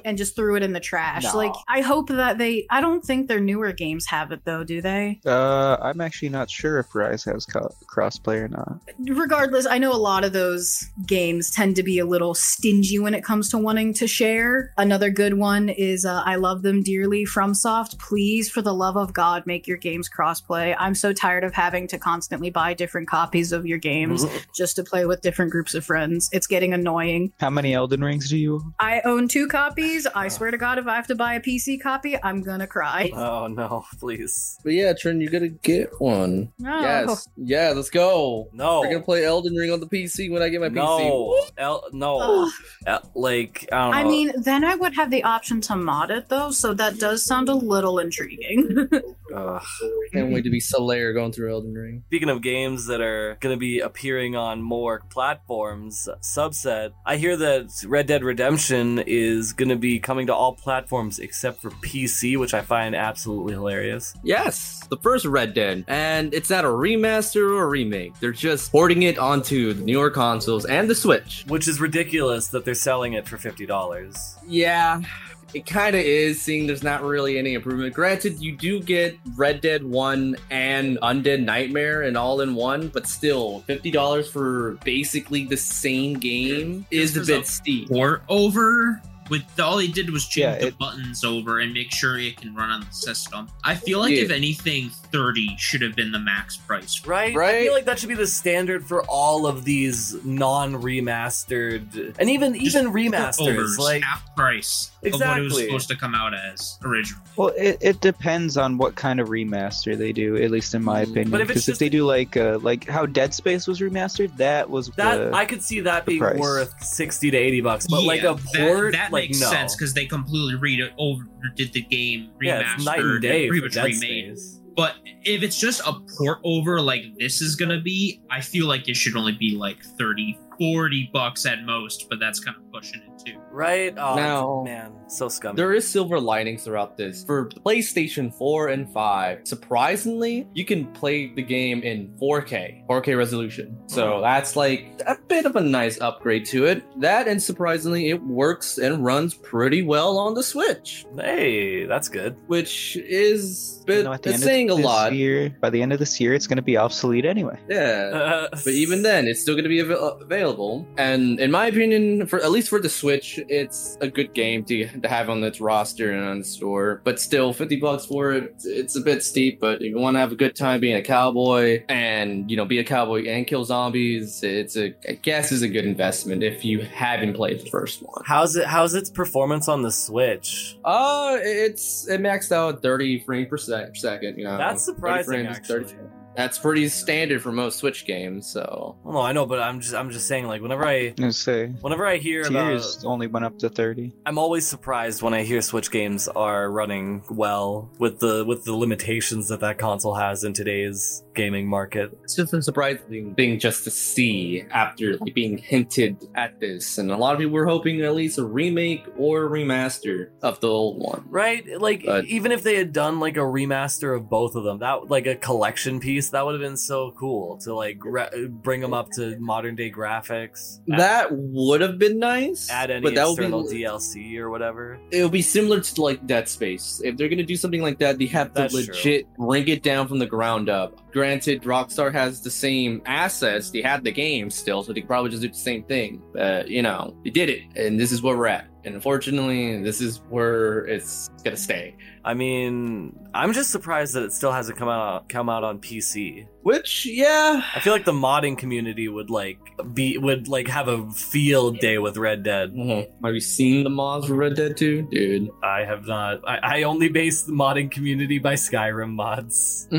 and just threw it in the trash. No. like i hope that they i don't think their newer games have it though do they? Uh, I'm actually not sure if Rise has co- crossplay or not. regardless i know a lot of those games tend to be a little stingy when it comes to wanting to share. Another good one is uh, i love them dearly FromSoft. Please for the love of god make your games crossplay. I'm so tired of having to constantly buy different copies of your games just to play with different groups of friends. It's getting annoying. How many Elden Rings do you? I own two copies. I swear to God, if I have to buy a PC copy, I'm gonna cry. Oh no, please. But yeah, Trin, you gotta get one. No. Yes. Yeah, let's go. No. We're gonna play Elden Ring on the PC when I get my PC. No, El- no, Ugh. El- like I don't know. I mean, then I would have the option to mod it though, so that does sound a little intriguing. Ugh. Can't wait to be Solaire going through Elden Ring. Speaking of games that are going to be appearing on more platforms, subset, I hear that Red Dead Redemption is going to be coming to all platforms except for PC, which I find absolutely hilarious. Yes, the first Red Dead, and it's not a remaster or a remake. They're just porting it onto the newer consoles and the Switch. Which is ridiculous that they're selling it for $50. Yeah, it kind of is, seeing there's not really any improvement. Granted, you do get Red Dead 1 and Undead Nightmare and all in one, but still, $50 for basically the same game is a bit a steep. Port over with all they did was change Yeah, the it- buttons over and make sure it can run on the system. I feel like Yeah. if anything, thirty should have been the max price. Right? Right. I feel like that should be the standard for all of these non-remastered and even Just even remasters. Like half price of what it was supposed to come out as originally. Well, it, it depends on what kind of remaster they do, at least in my Mm. opinion. But if it's Because if they do like uh, like how Dead Space was remastered, that was that the- I could see that being price. worth 60 to 80 bucks. But like a port that, that like makes no. sense because they completely read it over did the game remastered, yeah, night and day pretty much remade. Space. But if it's just a port over like this is gonna be, I feel like it should only be like 30, 40 bucks at most, but that's kind of pushing it too. Right? Oh Now- man, so scummy. There is silver linings throughout this. For PlayStation 4 and 5, surprisingly, you can play the game in 4K, 4K resolution. So that's like a bit of a nice upgrade to it. That and surprisingly, it works and runs pretty well on the Switch, Hey, that's good. which is you know, it's saying a lot. Year, by the end of this year, it's going to be obsolete anyway. Yeah. Uh, But even then, it's still going to be av- available. And in my opinion, for at least for the Switch, it's a good game to, to have on its roster and on the store. But still, fifty bucks for it, it's a bit steep. But if you want to have a good time being a cowboy and you know be a cowboy and kill zombies, it's a I guess is a good investment if you haven't played the first one. how's it? How's its performance on the Switch? Uh, it's it maxed out thirty frames per sec- second. You know, That's 30 surprising, frames, actually. 30 That's pretty standard for most Switch games. So Well, no, I know, but I'm just I'm just saying like whenever I I say whenever I hear about only went up to thirty. I'm always surprised when I hear Switch games are running well with the with the limitations that that console has in today's gaming market. it's just a surprising thing just to see after like, being hinted at this, and a lot of people were hoping at least a remake or a remaster of the old one. Right? Like But- even if they had done like a remaster of both of them, that like a collection piece That would have been so cool to like gra- bring them up to modern day graphics. add- That would have been nice. add any but that would external be DLC or whatever. it would be similar to like Dead Space. If they're gonna do something like that, they have to That's true. legit bring it down from the ground up. Granted, Rockstar has the same assets; they had the game still, so they could probably just do the same thing. But you know, they did it, and this is where we're at. And unfortunately, this is where it's gonna stay. I mean, I'm just surprised that it still hasn't come out come out on PC. Which, yeah, I feel like the modding community would like be would like have a field day with Red Dead. Mhm. have you seen the mods for Red Dead 2, dude? I have not. I, I only base the modding community by Skyrim mods.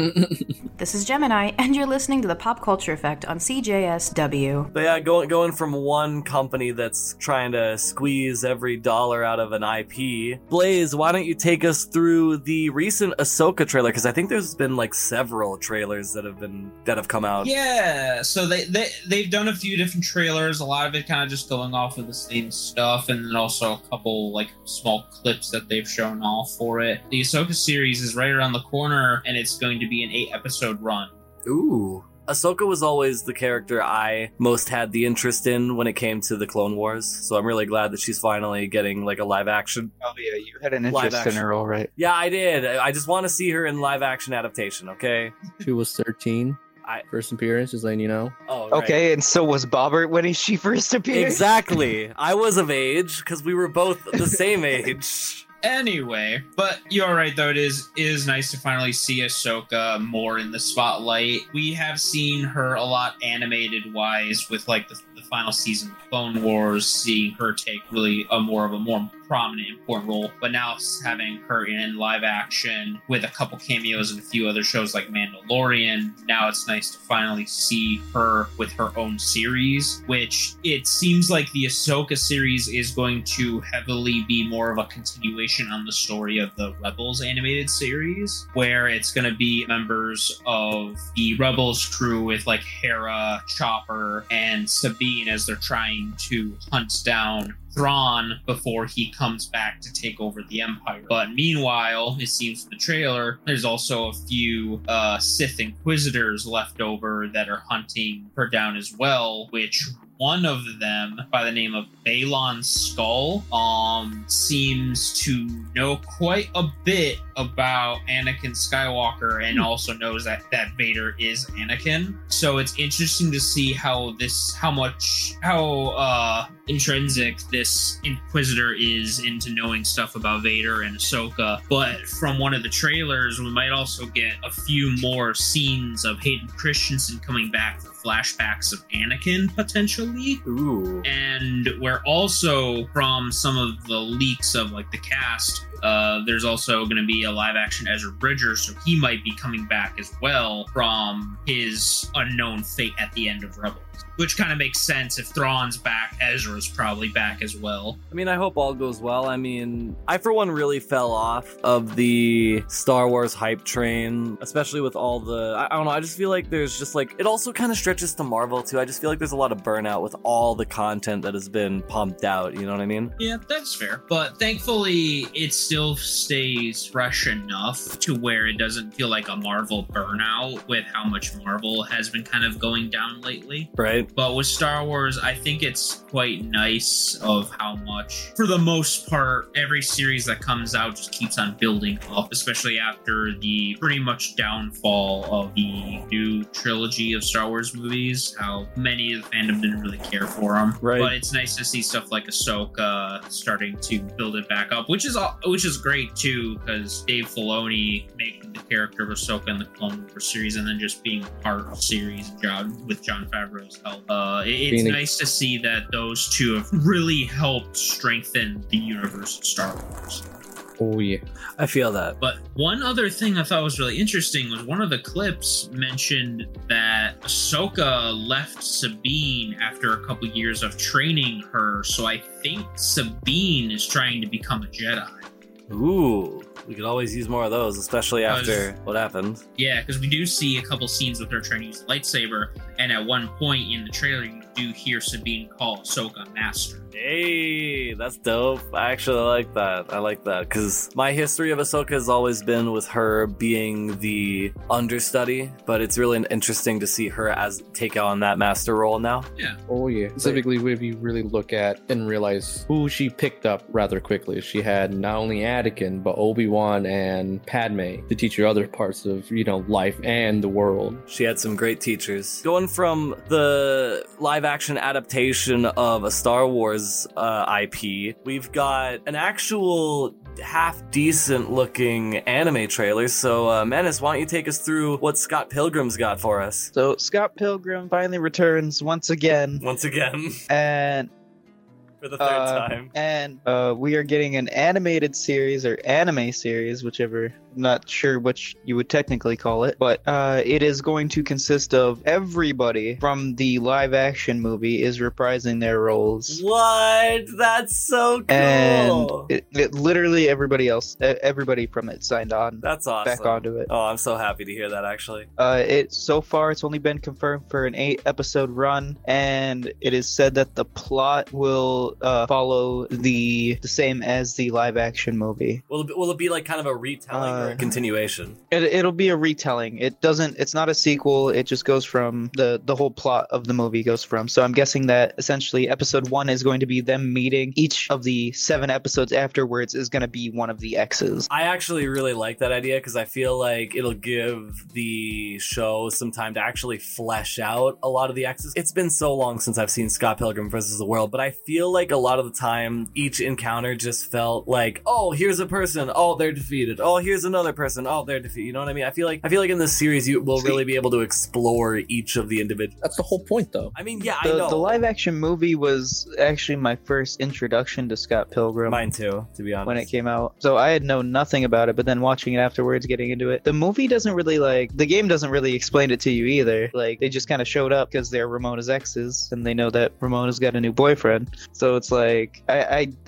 This is Gemini, and you're listening to the Pop Culture Effect on CJSW. But yeah, going going from one company that's trying to squeeze every dollar out of an IP. Blaze, why don't you take us through the recent Ahsoka trailer? Because I think there's been like several trailers that have been that have come out. Yeah, so they, they they've done a few different trailers. A lot of it kind of just going off of the same stuff, and then also a couple like small clips that they've shown off for it. The Ahsoka series is right around the corner, and it's going to be an eight episode run. Ooh. Ahsoka was always the character I most had the interest in when it came to the Clone Wars, so I'm really glad that she's finally getting like a live action. Oh yeah, you had an Live interest in her, all right. Yeah, I did. I just want to see her in live action adaptation. Okay. She was 13. I- First appearance, just letting you know. Oh. right. Okay, and so was Bobbert when he, she first appeared. Exactly. I was of age because we were both the same age. Anyway, but you're right though. It is it is nice to finally see Ahsoka more in the spotlight. We have seen her a lot animated wise with like the, the final season of Clone Wars, seeing her take really a more of a more prominent, important role. But now having her in live action with a couple cameos and a few other shows like Mandalorian, now it's nice to finally see her with her own series. Which it seems like the Ahsoka series is going to heavily be more of a continuation on the story of the Rebels animated series, where it's going to be members of the Rebels crew with like Hera, Chopper, and Sabine as they're trying to hunt down Thrawn before he comes back to take over the Empire. But meanwhile, it seems from the trailer, there's also a few uh, Sith Inquisitors left over that are hunting her down as well, which one of them by the name of Baylan Skoll um seems to know quite a bit about Anakin Skywalker and also knows that that Vader is Anakin. So it's interesting to see how this how much how uh intrinsic this Inquisitor is into knowing stuff about Vader and Ahsoka. But from one of the trailers, we might also get a few more scenes of Hayden Christensen coming back for flashbacks of Anakin potentially. Ooh. And we're also from some of the leaks of like the cast. Uh, there's also going to be a live action Ezra Bridger, so he might be coming back as well from his unknown fate at the end of Rebels. Which kind of makes sense if Thrawn's back, Ezra's probably back as well. I mean, I hope all goes well. I mean, I for one really fell off of the Star Wars hype train, especially with all the. I, I don't know. I just feel like there's just like it also kind of stretches to Marvel too. I just feel like there's a lot of burnout with all the content that has been pumped out. You know what I mean? Yeah, that's fair. But thankfully, it still stays fresh enough to where it doesn't feel like a Marvel burnout with how much Marvel has been kind of going down lately. Right. But with Star Wars, I think it's quite nice of how much, for the most part, every series that comes out just keeps on building up, especially after the pretty much downfall of the new trilogy of Star Wars movies. How many of the fandom didn't really care for them. Right. But it's nice to see stuff like Ahsoka starting to build it back up, which is all, which is great too, because Dave Filoni making the character of Ahsoka in the Clone Wars series, and then just being part of the series John with Jon Favreau's help. Uh, it- it's Being nice to see that those two have really helped strengthen the universe of Star Wars. Oh yeah. I feel that. But one other thing I thought was really interesting was one of the clips mentioned that Ahsoka left Sabine after a couple years of training her. So I think Sabine is trying to become a Jedi. Ooh. We could always use more of those, especially after what happened. Yeah, because we do see a couple scenes with her trying to use the lightsaber. And at one point in the trailer, you do hear Sabine call Ahsoka Master. Hey, that's dope. I actually like that. I like that because my history of Ahsoka has always been with her being the understudy, but it's really interesting to see her as take on that master role now. Yeah. Oh yeah. Specifically, if you really look at and realize who she picked up rather quickly, she had not only Anakin but Obi Wan and Padme to teach her other parts of you know life and the world. She had some great teachers. Going from the live action adaptation of a Star Wars uh, IP, we've got an actual half decent looking anime trailer. So, uh, Menace, why don't you take us through what Scott Pilgrim's got for us? So Scott Pilgrim finally returns once again, Once again, and for the third Uh, time. and uh, we are getting an animated series or anime series, whichever. Not sure which you would technically call it, but uh, it is going to consist of everybody from the live action movie is reprising their roles. What? That's so cool. And it, it literally everybody else, everybody from it signed on That's awesome. back onto it. Oh, I'm so happy to hear that. Actually, Uh, it so far it's only been confirmed for an eight episode run, and it is said that the plot will uh, follow the the same as the live action movie. will it, will it be like kind of a retelling or a continuation? It, it'll be a retelling. It doesn't. It's not a sequel. It just goes from the the whole plot of the movie goes from. So I'm guessing that essentially episode one is going to be them meeting. Each of the seven episodes afterwards is going to be one of the X's. I actually really like that idea because I feel like it'll give the show some time to actually flesh out a lot of the X's. It's been so long since I've seen Scott Pilgrim versus the World, but I feel like a lot of the time each encounter just felt like, oh, here's a person, oh, they're defeated. Oh, here's another person, oh, they're defeated. You know what I mean? I feel like I feel like in this series you will See- really be able to explore each of the individuals. That's the whole point, though. I mean, yeah, I The, know. the live action movie was actually my first introduction to Scott Pilgrim. Mine too, to be honest. when it came out. So I had known nothing about it, but then watching it afterwards, getting into it, the movie doesn't really like the game doesn't really explain it to you either. Like they just kind of showed up because they're Ramona's exes, and they know that Ramona's got a new boyfriend. So it's like I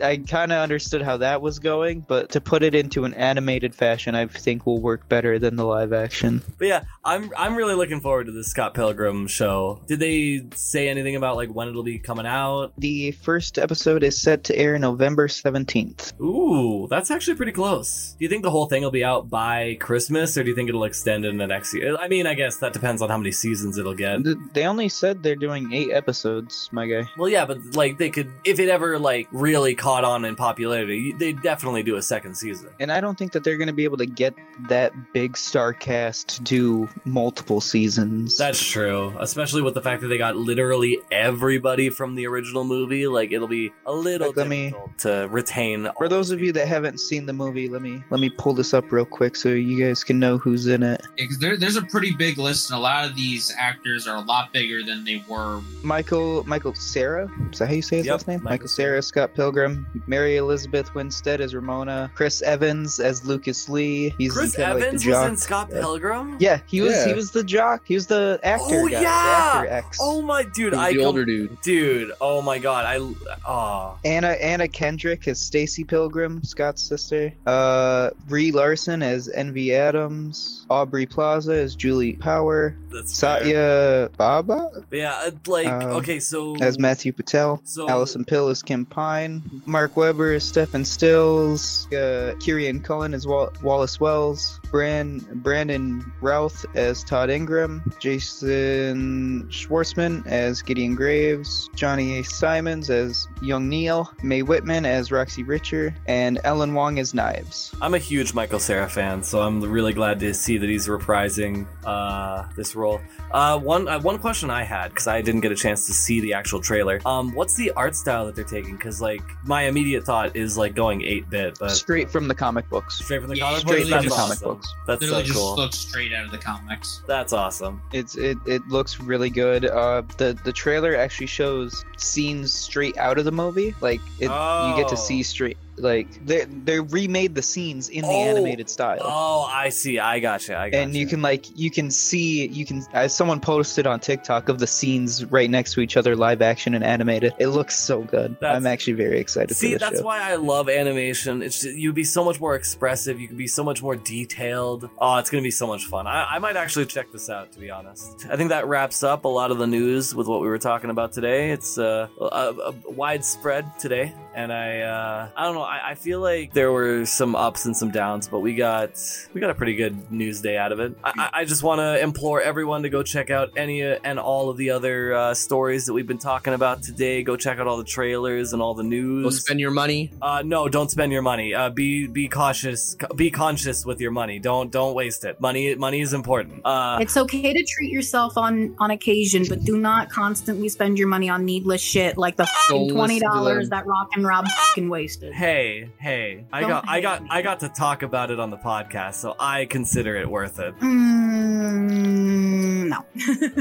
I, I kind of understood how that was going, but to put it into an animated fashion, I think will work better than the live action. But yeah, I'm I'm really looking forward to this Scott Pilgrim show. Did they say anything about like when it'll be coming out? The first episode is set to air November seventeenth. Ooh, that's actually pretty close. Do you think the whole thing will be out by Christmas, or do you think it'll extend into next year? I mean, I guess that depends on how many seasons it'll get. They only said they're doing eight episodes, my guy. Well, yeah, but like they could, if it ever like really caught on in popularity, they'd definitely do a second season. And I don't think that they're going to be able to get that big star cast to do multiple seasons. That's true, especially with the fact that they got literally everybody from the original movie. Like it'll be a little Like, let me- difficult to retain. For those of you that haven't seen the movie, let me let me pull this up real quick so you guys can know who's in it. Yeah, 'cause there, there's a pretty big list, and a lot of these actors are a lot bigger than they were. Michael Michael Cera. Is that how you say his Yep, last name? Michael Michael Cera, Scott Pilgrim, Mary Elizabeth Winstead as Ramona, Chris Evans as Lucas Lee. He's Chris kinda like the Evans was in Scott Pilgrim. Yeah, he was Yeah. he was the jock. He was the actor. Oh, guy, yeah! the actor Oh my dude, He's I the com- older dude. dude. Oh my god, I oh Anna Anna Kendrick as Stacy Pilgrim, Scott's sister. Uh, Brie Larson as Envy Adams. Aubrey Plaza as Julie Power. that's fair. Satya Bhabha yeah, uh, like Um, okay, so as Matthew Patel. So Allison Pill as Kim Pine. Mark Webber is Stephen Stills. Uh, Kieran Culkin as Wal- Wallace Wells. Brand- Brandon Routh as Todd Ingram. Jason Schwartzman as Gideon Graves. Johnny A. Simmons as Young Neil. Mae Whitman as Roxy Richter. And Ellen Wong as Knives. I'm a huge Michael Cera fan, so I'm really glad to see that he's reprising uh, this role. Uh, one uh, one question I had because I didn't get a chance to see the actual trailer. Um, what's the art style that they're taking? Because like my immediate thought is like going eight bit, but Straight from the comic books. straight from the Yeah, comic straight from the comic awesome. Books. That's Literally so just cool. looks straight out of the comics. That's awesome. It's it, it looks really good. Uh, the the trailer actually shows scenes straight out of the movie. Like it, you get Oh. to see straight like they they remade the scenes in the Oh. animated style. Oh, I see. I gotcha. I gotcha. and you can like you can see you can as someone posted on TikTok of the scenes right next to each other, live action and animated. It looks so good. That's- I'm actually very excited See, for this that's show. why I love animation. It's just, you'd be so much more expressive. You could be so much more detailed. Oh, it's gonna be so much fun. I, I might actually check this out, to be honest. I think that wraps up a lot of the news with what we were talking about today. It's uh, a, a widespread today, and I uh, I don't know. I, I feel like there were some ups and some downs, but we got we got a pretty good news day out of it. I, I- I just want to implore everyone to go check out any uh, and all of the other uh, stories that we've been talking about today. Go check out all the trailers and all the news. Go spend your money. Uh, no, don't spend your money. Uh, be be cautious. Be conscious with your money. Don't don't waste it. Money money is important. Uh, It's okay to treat yourself on on occasion, but do not constantly spend your money on needless shit like the twenty dollars that Rockin' Rob fucking wasted. hey hey, I Don't got I got me. I got to talk about it on the podcast, so I consider it worth it. Mm, no.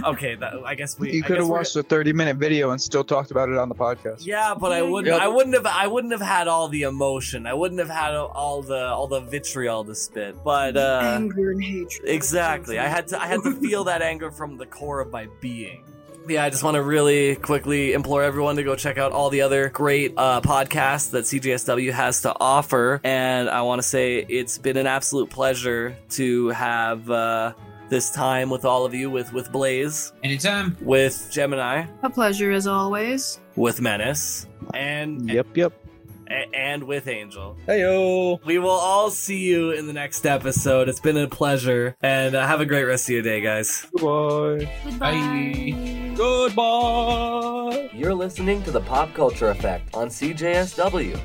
Okay, that, I guess we. You could have watched a 30 minute video and still talked about it on the podcast. Yeah, but I wouldn't. Yep. I wouldn't have. I wouldn't have had all the emotion. I wouldn't have had all the all the vitriol to spit. But uh, Anger and hatred. Exactly. I had to I had to feel that anger from the core of my being. Yeah, I just want to really quickly implore everyone to go check out all the other great uh, podcasts that CJSW has to offer. And I want to say it's been an absolute pleasure to have uh, this time with all of you, with, with Blaze, Anytime. with Gemini, A pleasure as always. with Menace, and, Yep, yep. A- and with Angel. Heyo. We will all see you in the next episode. It's been a pleasure, and uh, have a great rest of your day, guys. Goodbye. Bye. Goodbye. You're listening to the Pop Culture Effect on CJSW.